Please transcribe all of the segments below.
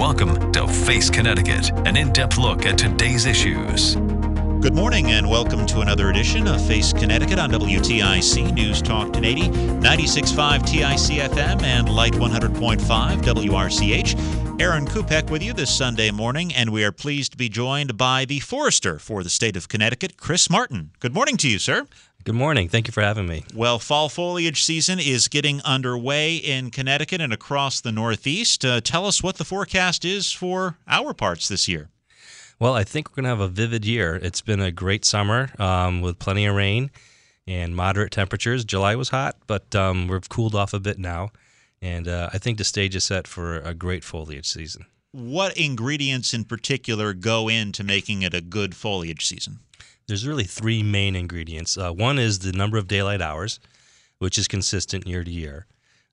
Welcome to Face Connecticut, an in depth look at today's issues. Good morning and welcome to another edition of Face Connecticut on WTIC News Talk 1080, 96.5 TIC FM, and Light 100.5 WRCH. Aaron Kupec with you this Sunday morning, and we are pleased to be joined by the forester for the state of Connecticut, Chris Martin. Good morning to you, sir. Good morning. Thank you for having me. Well, fall foliage season is getting underway in Connecticut and across the Northeast. Uh, tell us what the forecast is for our parts this year. Well, I think we're going to have a vivid year. It's been a great summer um, with plenty of rain and moderate temperatures. July was hot, but um, we've cooled off a bit now. And uh, I think the stage is set for a great foliage season. What ingredients in particular go into making it a good foliage season? There's really three main ingredients. Uh, one is the number of daylight hours, which is consistent year to year.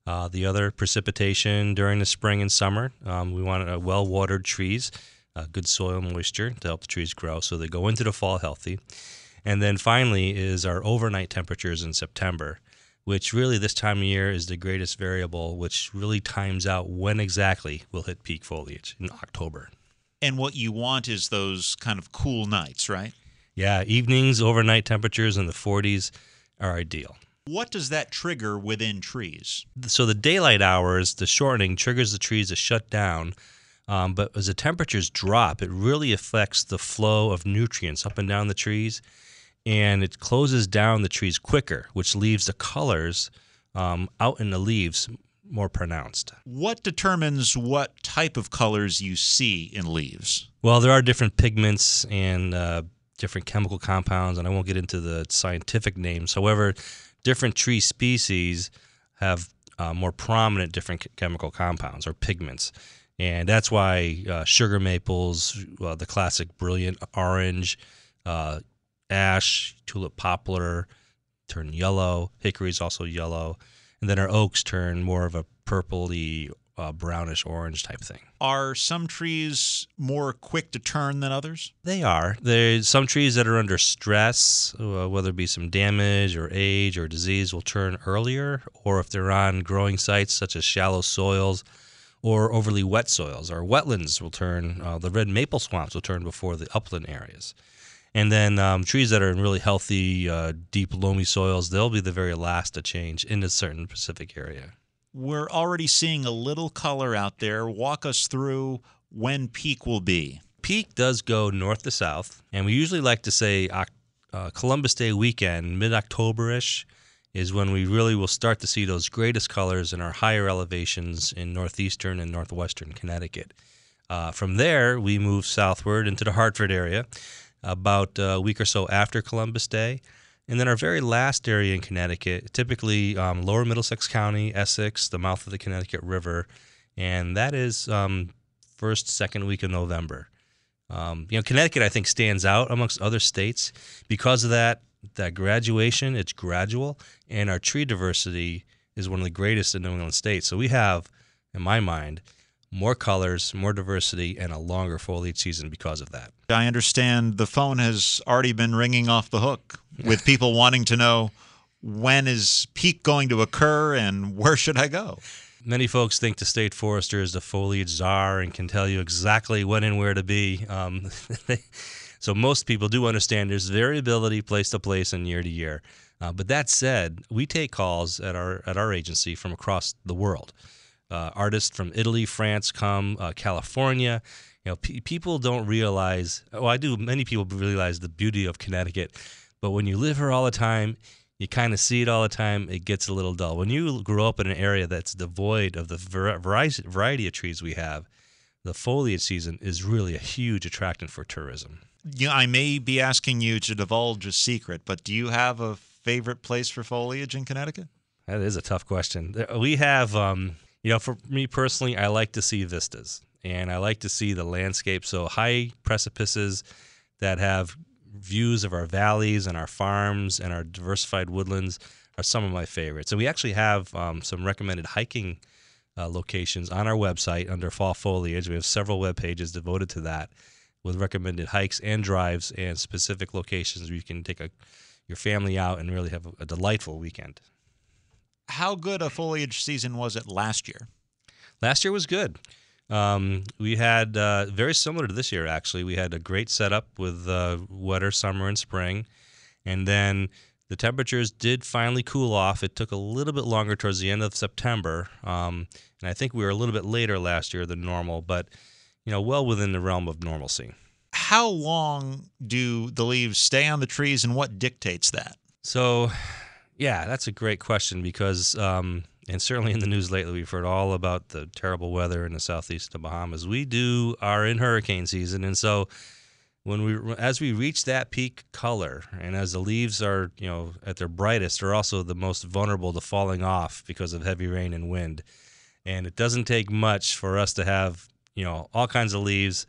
Uh, the other, precipitation during the spring and summer. Um, we want uh, well watered trees, uh, good soil moisture to help the trees grow so they go into the fall healthy. And then finally is our overnight temperatures in September, which really this time of year is the greatest variable, which really times out when exactly we'll hit peak foliage in October. And what you want is those kind of cool nights, right? Yeah, evenings, overnight temperatures in the 40s are ideal. What does that trigger within trees? So the daylight hours, the shortening triggers the trees to shut down. Um, but as the temperatures drop, it really affects the flow of nutrients up and down the trees, and it closes down the trees quicker, which leaves the colors um, out in the leaves more pronounced. What determines what type of colors you see in leaves? Well, there are different pigments and uh, different chemical compounds, and I won't get into the scientific names. However, different tree species have uh, more prominent different chemical compounds or pigments. And that's why uh, sugar maples, uh, the classic brilliant orange, uh, ash, tulip poplar turn yellow. Hickory is also yellow. And then our oaks turn more of a purpley, uh, brownish orange type thing. Are some trees more quick to turn than others? They are. There's some trees that are under stress, uh, whether it be some damage or age or disease, will turn earlier, or if they're on growing sites such as shallow soils or overly wet soils. Or wetlands will turn, uh, the red maple swamps will turn before the upland areas. And then um, trees that are in really healthy, uh, deep, loamy soils, they'll be the very last to change in a certain specific area. We're already seeing a little color out there. Walk us through when peak will be. peak does go north to south, and we usually like to say Oc- uh, Columbus Day weekend, mid October ish, is when we really will start to see those greatest colors in our higher elevations in northeastern and northwestern Connecticut. Uh, from there, we move southward into the Hartford area about a week or so after Columbus Day. And then our very last area in Connecticut, typically um, lower Middlesex County, Essex, the mouth of the Connecticut River, and that is um, first, second week of November. Um, you know, Connecticut, I think, stands out amongst other states because of that. That graduation, it's gradual, and our tree diversity is one of the greatest in New England states. So we have, in my mind, more colors, more diversity, and a longer foliage season because of that. I understand the phone has already been ringing off the hook with people wanting to know when is peak going to occur and where should I go? Many folks think the state forester is the foliage czar and can tell you exactly when and where to be. Um, so most people do understand there's variability place to place and year to year. Uh, but that said, we take calls at our at our agency from across the world. Uh, artists from Italy, France come, uh, California. You know, pe people don't realize. Well, I do. Many people realize the beauty of Connecticut, but when you live here all the time, you kind of see it all the time. It gets a little dull. When you grow up in an area that's devoid of the var- variety variety of trees we have, the foliage season is really a huge attractant for tourism. Know, I may be asking you to divulge a secret, but do you have a favorite place for foliage in Connecticut? That is a tough question. We have, um, You know, for me personally, I like to see vistas and I like to see the landscape. So high precipices that have views of our valleys and our farms and our diversified woodlands are some of my favorites. And we actually have um, some recommended hiking uh, locations on our website under fall foliage. We have several web pages devoted to that with recommended hikes and drives and specific locations where you can take a, your family out and really have a, a delightful weekend. How good a foliage season was it last year? Last year was good. Um, we had uh, very similar to this year, actually. We had a great setup with uh, wetter summer and spring. And then the temperatures did finally cool off. It took a little bit longer towards the end of September. Um, and I think we were a little bit later last year than normal, but, you know, well within the realm of normalcy. How long do the leaves stay on the trees and what dictates that? So, yeah, that's a great question because um, and certainly in the news lately, we've heard all about the terrible weather in the southeast of the Bahamas. We do are in hurricane season, and so when we as we reach that peak color, and as the leaves are you know at their brightest, are also the most vulnerable to falling off because of heavy rain and wind. And it doesn't take much for us to have you know all kinds of leaves,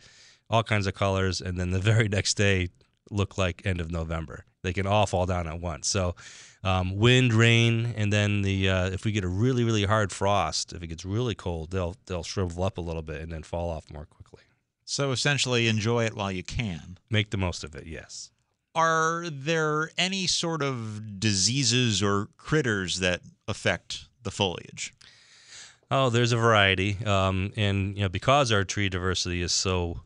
all kinds of colors, and then the very next day look like end of November. They can all fall down at once. So um, wind, rain, and then the uh, if we get a really really hard frost, if it gets really cold, they'll they'll shrivel up a little bit and then fall off more quickly. So essentially, enjoy it while you can. Make the most of it. Yes. Are there any sort of diseases or critters that affect the foliage? Oh, there's a variety, um, and you know because our tree diversity is so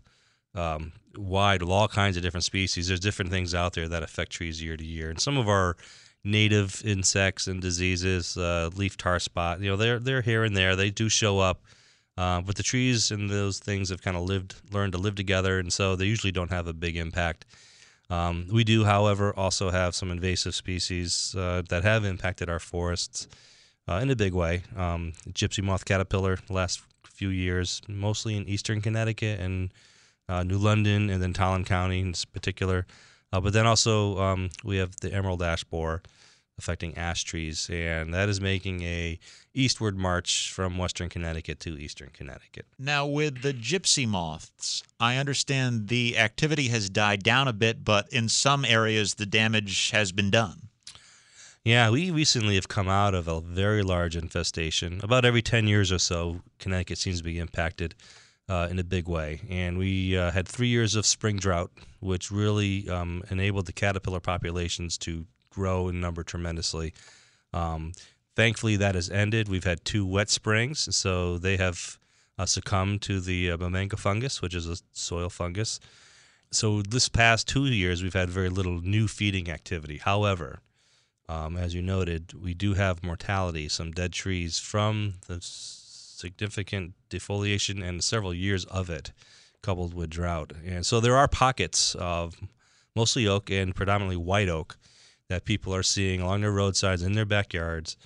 um, wide with all kinds of different species, there's different things out there that affect trees year to year, and some of our native insects and diseases, uh, leaf tar spot. You know, they're they're here and there. They do show up, uh, but the trees and those things have kind of lived, learned to live together, and so they usually don't have a big impact. Um, we do, however, also have some invasive species uh, that have impacted our forests uh, in a big way. Um, gypsy moth caterpillar, last few years, mostly in eastern Connecticut and uh, New London, and then Tolland County in particular. Uh, but then also um, we have the emerald ash borer affecting ash trees, and that is making a eastward march from western Connecticut to eastern Connecticut. Now, with the gypsy moths, I understand the activity has died down a bit, but in some areas the damage has been done. Yeah, we recently have come out of a very large infestation. About every 10 years or so, Connecticut seems to be impacted uh, in a big way. And we uh, had three years of spring drought, which really um, enabled the caterpillar populations to grow in number tremendously. Um, thankfully, that has ended. We've had two wet springs, so they have uh, succumbed to the uh, fungus, which is a soil fungus. So this past two years, we've had very little new feeding activity. However, um, as you noted, we do have mortality, some dead trees from the significant defoliation and several years of it, coupled with drought. And so there are pockets of mostly oak and predominantly white oak that people are seeing along their roadsides in their backyards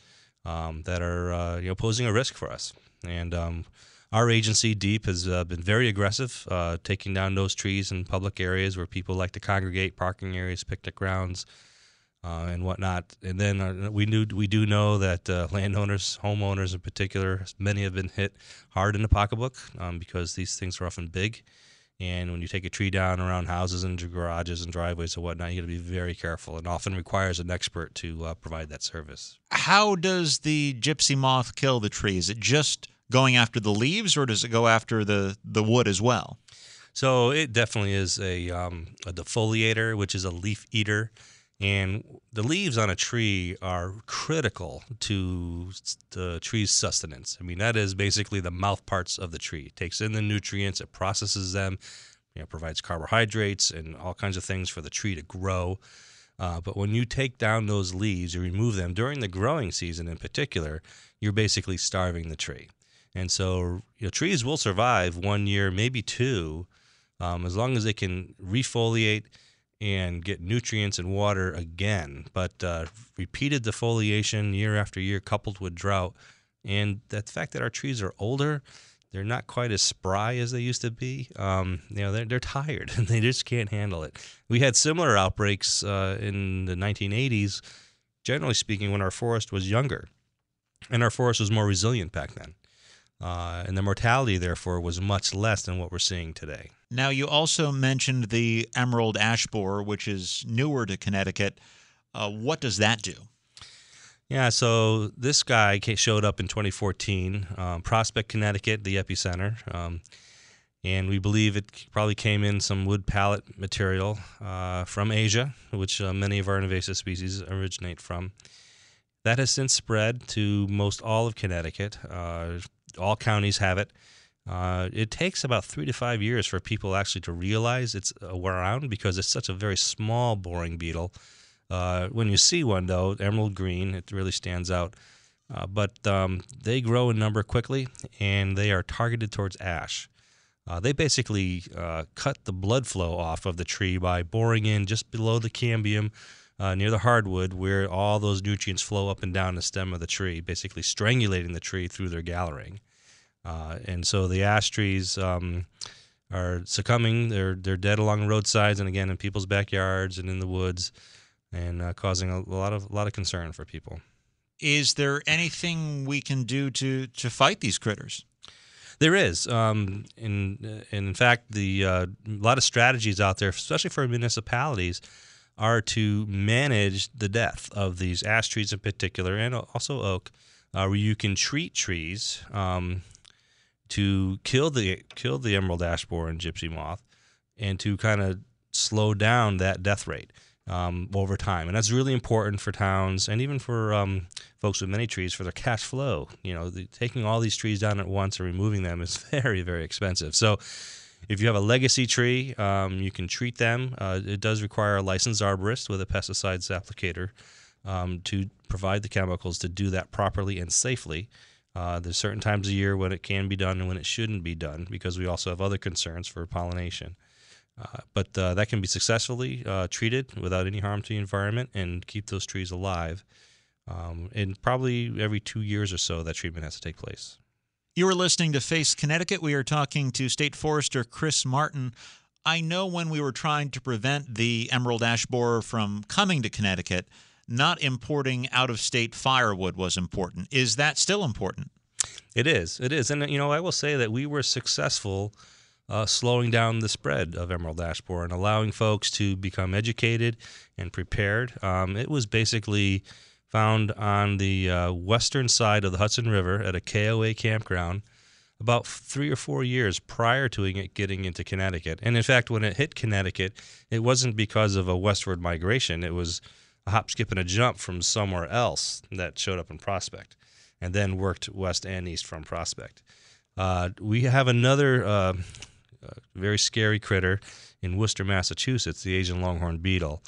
um, that are uh, you know posing a risk for us. And um, our agency, DEEP, has uh, been very aggressive, uh, taking down those trees in public areas where people like to congregate, parking areas, picnic grounds, uh, and whatnot. And then uh, we knew we do know that uh, landowners, homeowners in particular, many have been hit hard in the pocketbook um, because these things are often big. And when you take a tree down around houses and garages and driveways and whatnot, you got to be very careful. and often requires an expert to uh, provide that service. How does the gypsy moth kill the tree? Is it just going after the leaves, or does it go after the the wood as well? So it definitely is a, um, a defoliator, which is a leaf eater. And the leaves on a tree are critical to the tree's sustenance. I mean, that is basically the mouth parts of the tree. It takes in the nutrients, it processes them, you know, provides carbohydrates and all kinds of things for the tree to grow. Uh, but when you take down those leaves, you remove them during the growing season in particular, you're basically starving the tree. And so you know, trees will survive one year, maybe two, um, as long as they can refoliate and get nutrients and water again. But uh, repeated defoliation year after year, coupled with drought, and the fact that our trees are older, they're not quite as spry as they used to be. Um, you know, they're, they're tired and they just can't handle it. We had similar outbreaks uh, in the 1980s, generally speaking, when our forest was younger, and our forest was more resilient back then. Uh, and the mortality, therefore, was much less than what we're seeing today. Now, you also mentioned the emerald ash borer, which is newer to Connecticut. Uh, what does that do? Yeah, so this guy showed up in 2014, um, Prospect, Connecticut, the epicenter. Um, and we believe it probably came in some wood pallet material uh, from Asia, which uh, many of our invasive species originate from. That has since spread to most all of Connecticut. Uh, all counties have it. Uh, it takes about three to five years for people actually to realize it's around because it's such a very small boring beetle. Uh, when you see one, though, emerald green, it really stands out. Uh, but um, they grow in number quickly and they are targeted towards ash. Uh, they basically uh, cut the blood flow off of the tree by boring in just below the cambium uh, near the hardwood where all those nutrients flow up and down the stem of the tree, basically strangulating the tree through their gathering. Uh, and so the ash trees um, are succumbing. They're they're dead along the roadsides and again in people's backyards and in the woods, and uh, causing a, lot of a lot of concern for people. Is there anything we can do to to fight these critters? There is, um, in in fact, the uh, a lot of strategies out there, especially for municipalities, are to manage the death of these ash trees in particular, and also oak, uh, where you can treat trees um, to kill the kill the emerald ash borer and gypsy moth, and to kind of slow down that death rate um, over time, and that's really important for towns and even for um, folks with many trees for their cash flow. You know, the, taking all these trees down at once and removing them is very very expensive. So. If you have a legacy tree, um, you can treat them. Uh, it does require a licensed arborist with a pesticides applicator um, to provide the chemicals to do that properly and safely. Uh, there's certain times of year when it can be done and when it shouldn't be done because we also have other concerns for pollination. Uh, but uh, that can be successfully uh, treated without any harm to the environment and keep those trees alive. Um, and probably every two years or so, that treatment has to take place. You are listening to Face Connecticut. We are talking to State Forester Chris Martin. I know when we were trying to prevent the emerald ash borer from coming to Connecticut, not importing out of state firewood was important. Is that still important? It is. It is. And, you know, I will say that we were successful uh, slowing down the spread of emerald ash borer and allowing folks to become educated and prepared. Um, it was basically found on the uh, western side of the Hudson River at a KOA campground about three or four years prior to it getting into Connecticut. And in fact, when it hit Connecticut, it wasn't because of a westward migration. It was a hop, skip, and a jump from somewhere else that showed up in Prospect and then worked west and east from Prospect. Uh, we have another uh, uh, very scary critter in Worcester, Massachusetts, the Asian longhorn beetle.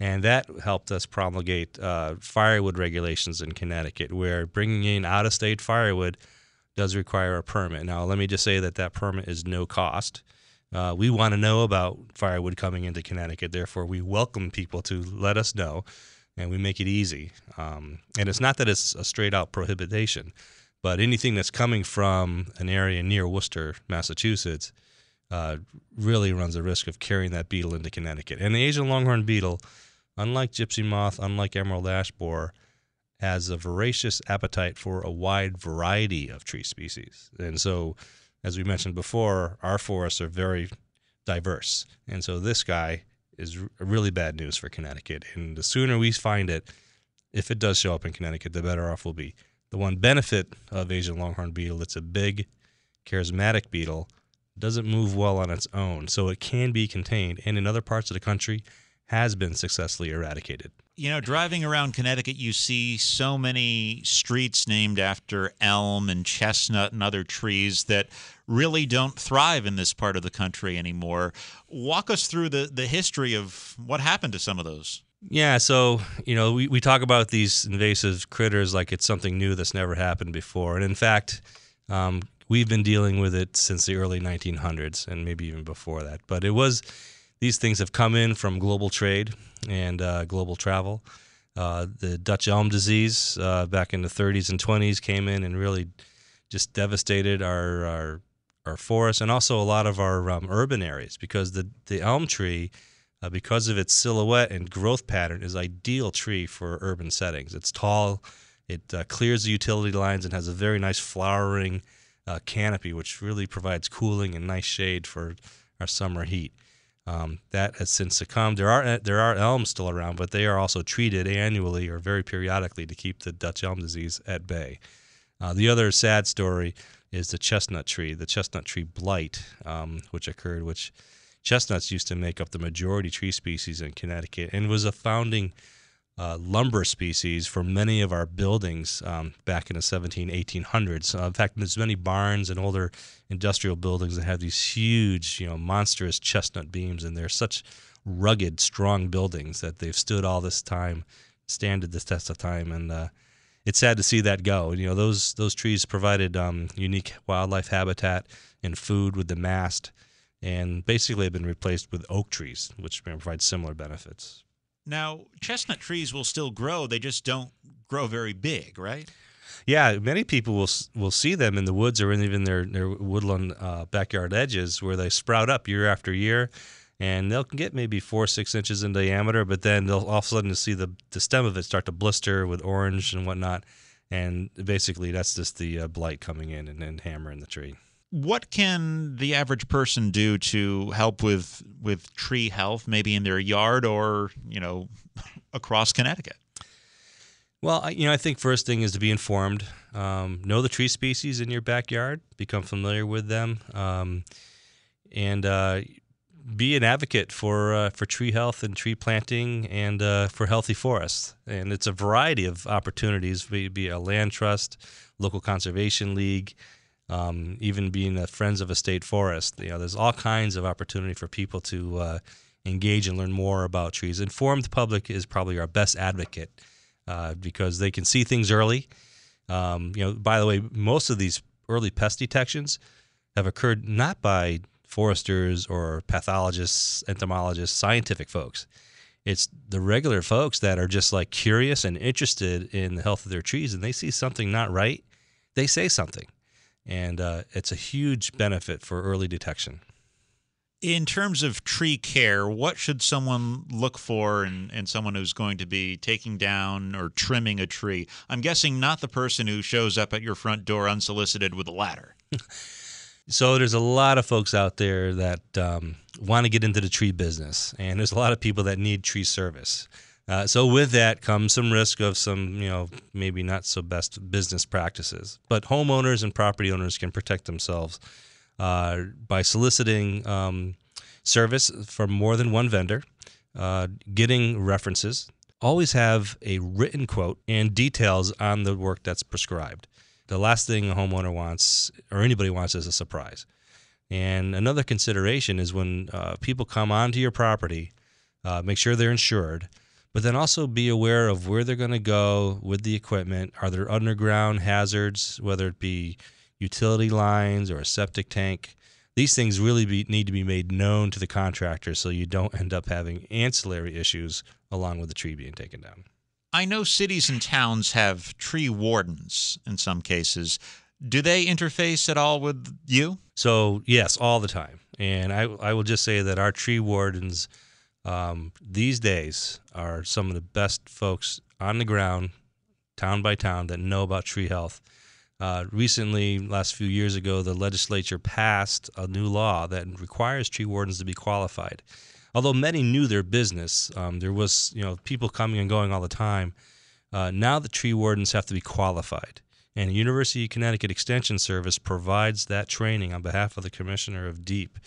And that helped us promulgate uh, firewood regulations in Connecticut, where bringing in out of state firewood does require a permit. Now, let me just say that that permit is no cost. Uh, we want to know about firewood coming into Connecticut. Therefore, we welcome people to let us know, and we make it easy. Um, and it's not that it's a straight out prohibition, but anything that's coming from an area near Worcester, Massachusetts, uh, really runs the risk of carrying that beetle into Connecticut. And the Asian longhorn beetle, unlike gypsy moth, unlike emerald ash borer, has a voracious appetite for a wide variety of tree species. And so as we mentioned before, our forests are very diverse. And so this guy is really bad news for Connecticut. And the sooner we find it, if it does show up in Connecticut, the better off we'll be. The one benefit of Asian longhorn beetle, it's a big, charismatic beetle, doesn't move well on its own, so it can be contained, and in other parts of the country has been successfully eradicated you know, driving around Connecticut, you see so many streets named after elm and chestnut and other trees that really don't thrive in this part of the country anymore. Walk us through the, the history of what happened to some of those. Yeah, so, you know, we, we talk about these invasive critters like it's something new that's never happened before. And in fact, um, we've been dealing with it since the early 1900s and maybe even before that. But it was these things have come in from global trade and uh, global travel. Uh, the Dutch elm disease uh, back in the 30s and 20s came in and really just devastated our our, our forests and also a lot of our um, urban areas because the the elm tree, uh, because of its silhouette and growth pattern, is ideal tree for urban settings. It's tall, it uh, clears the utility lines and has a very nice flowering uh, canopy, which really provides cooling and nice shade for our summer heat. Um, that has since succumbed. There are there are elms still around, but they are also treated annually or very periodically to keep the Dutch elm disease at bay. Uh, the other sad story is the chestnut tree, the chestnut tree blight, um, which occurred, which chestnuts used to make up the majority tree species in Connecticut and was a founding uh, lumber species for many of our buildings um, back in the 17, 1800s. Uh, in fact, there's many barns and older industrial buildings that have these huge, you know, monstrous chestnut beams, and they're such rugged, strong buildings that they've stood all this time, standed this test of time, and uh, it's sad to see that go. You know, those those trees provided um, unique wildlife habitat and food with the mast, and basically have been replaced with oak trees, which provide similar benefits. Now, chestnut trees will still grow; they just don't grow very big, right? Yeah, many people will will see them in the woods or in even their their woodland uh, backyard edges where they sprout up year after year, and they'll get maybe four six inches in diameter, but then they'll all of a sudden see the the stem of it start to blister with orange and whatnot, and basically that's just the uh, blight coming in and, and hammering the tree what can the average person do to help with with tree health maybe in their yard or you know across connecticut? Well you know i think first thing is to be informed. Um, know the tree species in your backyard become familiar with them um, and uh, be an advocate for uh, for tree health and tree planting and uh, for healthy forests. And it's a variety of opportunities be, be a land trust local conservation league um, even being a Friends of a State Forest. You know, there's all kinds of opportunity for people to uh, engage and learn more about trees. Informed public is probably our best advocate uh, because they can see things early. Um, you know, by the way, most of these early pest detections have occurred not by foresters or pathologists, entomologists, scientific folks. It's the regular folks that are just like curious and interested in the health of their trees, and they see something not right, they say something and uh, it's a huge benefit for early detection. In terms of tree care, what should someone look for in, in someone who's going to be taking down or trimming a tree? I'm guessing not the person who shows up at your front door unsolicited with a ladder. so there's a lot of folks out there that um, want to get into the tree business, and there's a lot of people that need tree service. Uh, so with that comes some risk of some, you know, maybe not so best business practices. But homeowners and property owners can protect themselves uh, by soliciting um, service from more than one vendor, uh, getting references. Always have a written quote and details on the work that's prescribed. The last thing a homeowner wants or anybody wants is a surprise. And another consideration is when uh, people come onto your property, uh, make sure they're insured but then also be aware of where they're going to go with the equipment. Are there underground hazards, whether it be utility lines or a septic tank? These things really be, need to be made known to the contractor so you don't end up having ancillary issues along with the tree being taken down. I know cities and towns have tree wardens in some cases. Do they interface at all with you? So, yes, all the time. And I, I will just say that our tree wardens um, these days are some of the best folks on the ground, town by town, that know about tree health. Uh, recently, last few years ago, the legislature passed a new law that requires tree wardens to be qualified. Although many knew their business, um, there was you know people coming and going all the time. Uh, now the tree wardens have to be qualified, and University of Connecticut Extension Service provides that training on behalf of the Commissioner of DEEP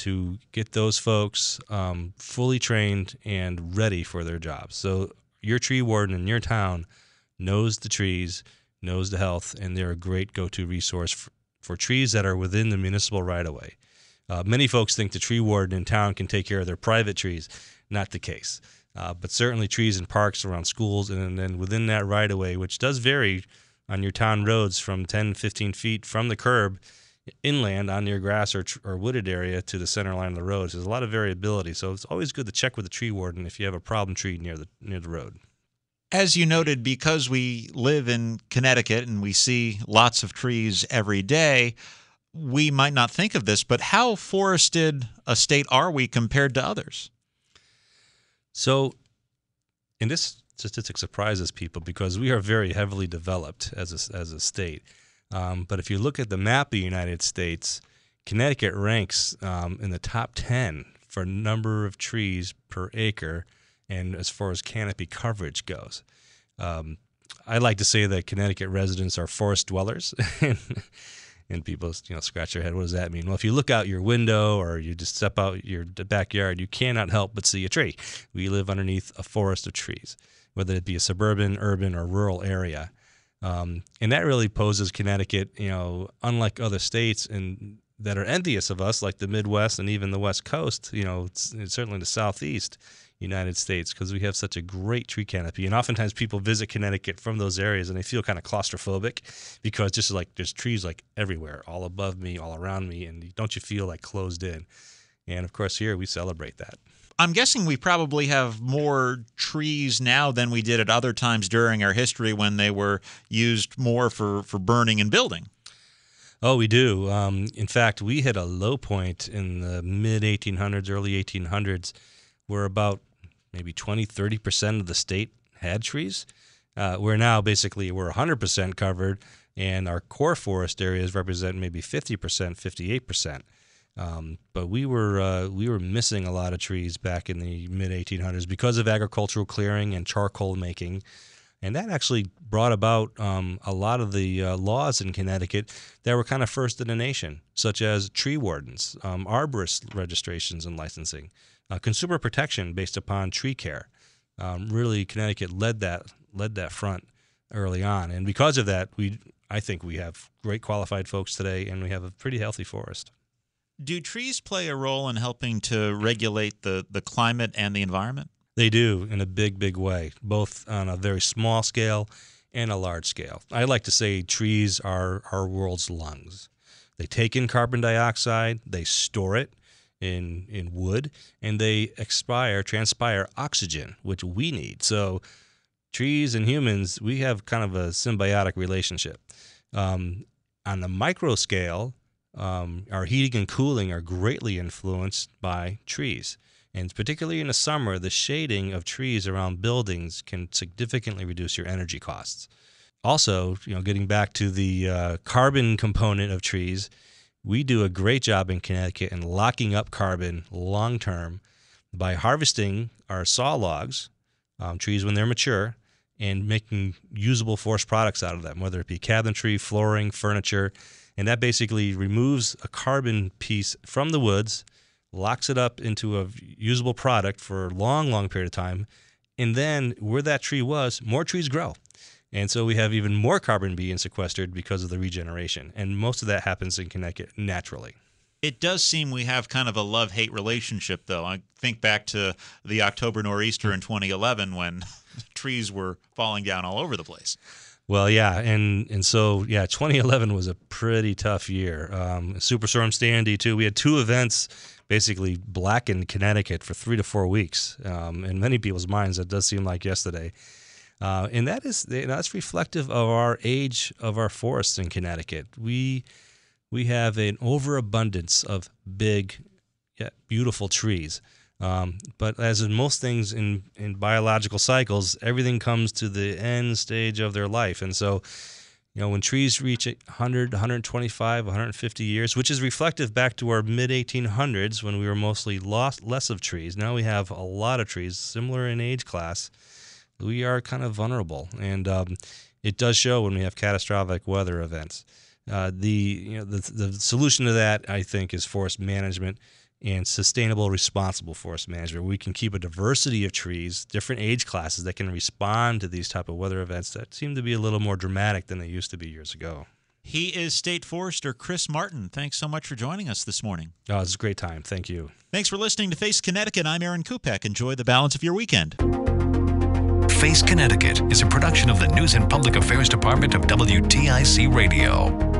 to get those folks um, fully trained and ready for their jobs. So your tree warden in your town knows the trees, knows the health, and they're a great go-to resource for, for trees that are within the municipal right-of-way. Uh, many folks think the tree warden in town can take care of their private trees. Not the case. Uh, but certainly trees in parks around schools and then within that right-of-way, which does vary on your town roads from 10, 15 feet from the curb – inland on your grass or, or wooded area to the center line of the road. So there's a lot of variability. So it's always good to check with the tree warden if you have a problem tree near the near the road. As you noted, because we live in Connecticut and we see lots of trees every day, we might not think of this, but how forested a state are we compared to others? So, and this statistic surprises people because we are very heavily developed as a, as a state. Um, but if you look at the map of the United States, Connecticut ranks um, in the top 10 for number of trees per acre and as far as canopy coverage goes. Um, I like to say that Connecticut residents are forest dwellers. and people you know scratch their head what does that mean well if you look out your window or you just step out your backyard you cannot help but see a tree we live underneath a forest of trees whether it be a suburban urban or rural area um, and that really poses connecticut you know unlike other states and that are envious of us like the midwest and even the west coast you know certainly the southeast United States because we have such a great tree canopy. And oftentimes people visit Connecticut from those areas and they feel kind of claustrophobic because just like there's trees like everywhere, all above me, all around me, and don't you feel like closed in? And of course, here we celebrate that. I'm guessing we probably have more trees now than we did at other times during our history when they were used more for, for burning and building. Oh, we do. Um, in fact, we hit a low point in the mid 1800s, early 1800s, where about maybe 20, 30% of the state had trees. Uh, we're now basically we're 100% covered, and our core forest areas represent maybe 50%, 58%. Um, but we were uh, we were missing a lot of trees back in the mid 1800s because of agricultural clearing and charcoal making, and that actually brought about um, a lot of the uh, laws in Connecticut that were kind of first in the nation, such as tree wardens, um, arborist registrations and licensing uh, consumer protection based upon tree care. Um, really, Connecticut led that led that front early on, and because of that, we I think we have great qualified folks today, and we have a pretty healthy forest. Do trees play a role in helping to regulate the, the climate and the environment? They do in a big, big way, both on a very small scale and a large scale. I like to say trees are our world's lungs. They take in carbon dioxide, they store it, in in wood, and they expire, transpire oxygen, which we need. So trees and humans, we have kind of a symbiotic relationship. Um, on the micro scale, um, our heating and cooling are greatly influenced by trees. And particularly in the summer, the shading of trees around buildings can significantly reduce your energy costs. Also, you know, getting back to the uh, carbon component of trees, we do a great job in Connecticut in locking up carbon long term by harvesting our saw logs, um, trees when they're mature, and making usable forest products out of them, whether it be cabinetry, flooring, furniture. And that basically removes a carbon piece from the woods, locks it up into a usable product for a long, long period of time. And then where that tree was, more trees grow. And so we have even more carbon being sequestered because of the regeneration. And most of that happens in Connecticut naturally. It does seem we have kind of a love hate relationship, though. I think back to the October nor'easter in 2011 when trees were falling down all over the place. Well, yeah, and and so yeah, 2011 was a pretty tough year. Um, Superstorm Sandy too. We had two events basically blackened Connecticut for three to four weeks. Um, in many people's minds, that does seem like yesterday. Uh, and that is that's reflective of our age of our forests in Connecticut. We we have an overabundance of big, yet beautiful trees. Um, but as in most things in, in biological cycles, everything comes to the end stage of their life. And so, you know, when trees reach 100, 125, 150 years, which is reflective back to our mid 1800s when we were mostly lost less of trees. Now we have a lot of trees, similar in age class we are kind of vulnerable, and um, it does show when we have catastrophic weather events. Uh, the you know the the solution to that I think is forest management and sustainable, responsible forest management. We can keep a diversity of trees, different age classes that can respond to these type of weather events that seem to be a little more dramatic than they used to be years ago. He is State Forester Chris Martin. Thanks so much for joining us this morning. Oh, it's a great time. Thank you. Thanks for listening to Face Connecticut. I'm Aaron Kupec. Enjoy the balance of your weekend. Face Connecticut is a production of the News and Public Affairs Department of WTIC Radio.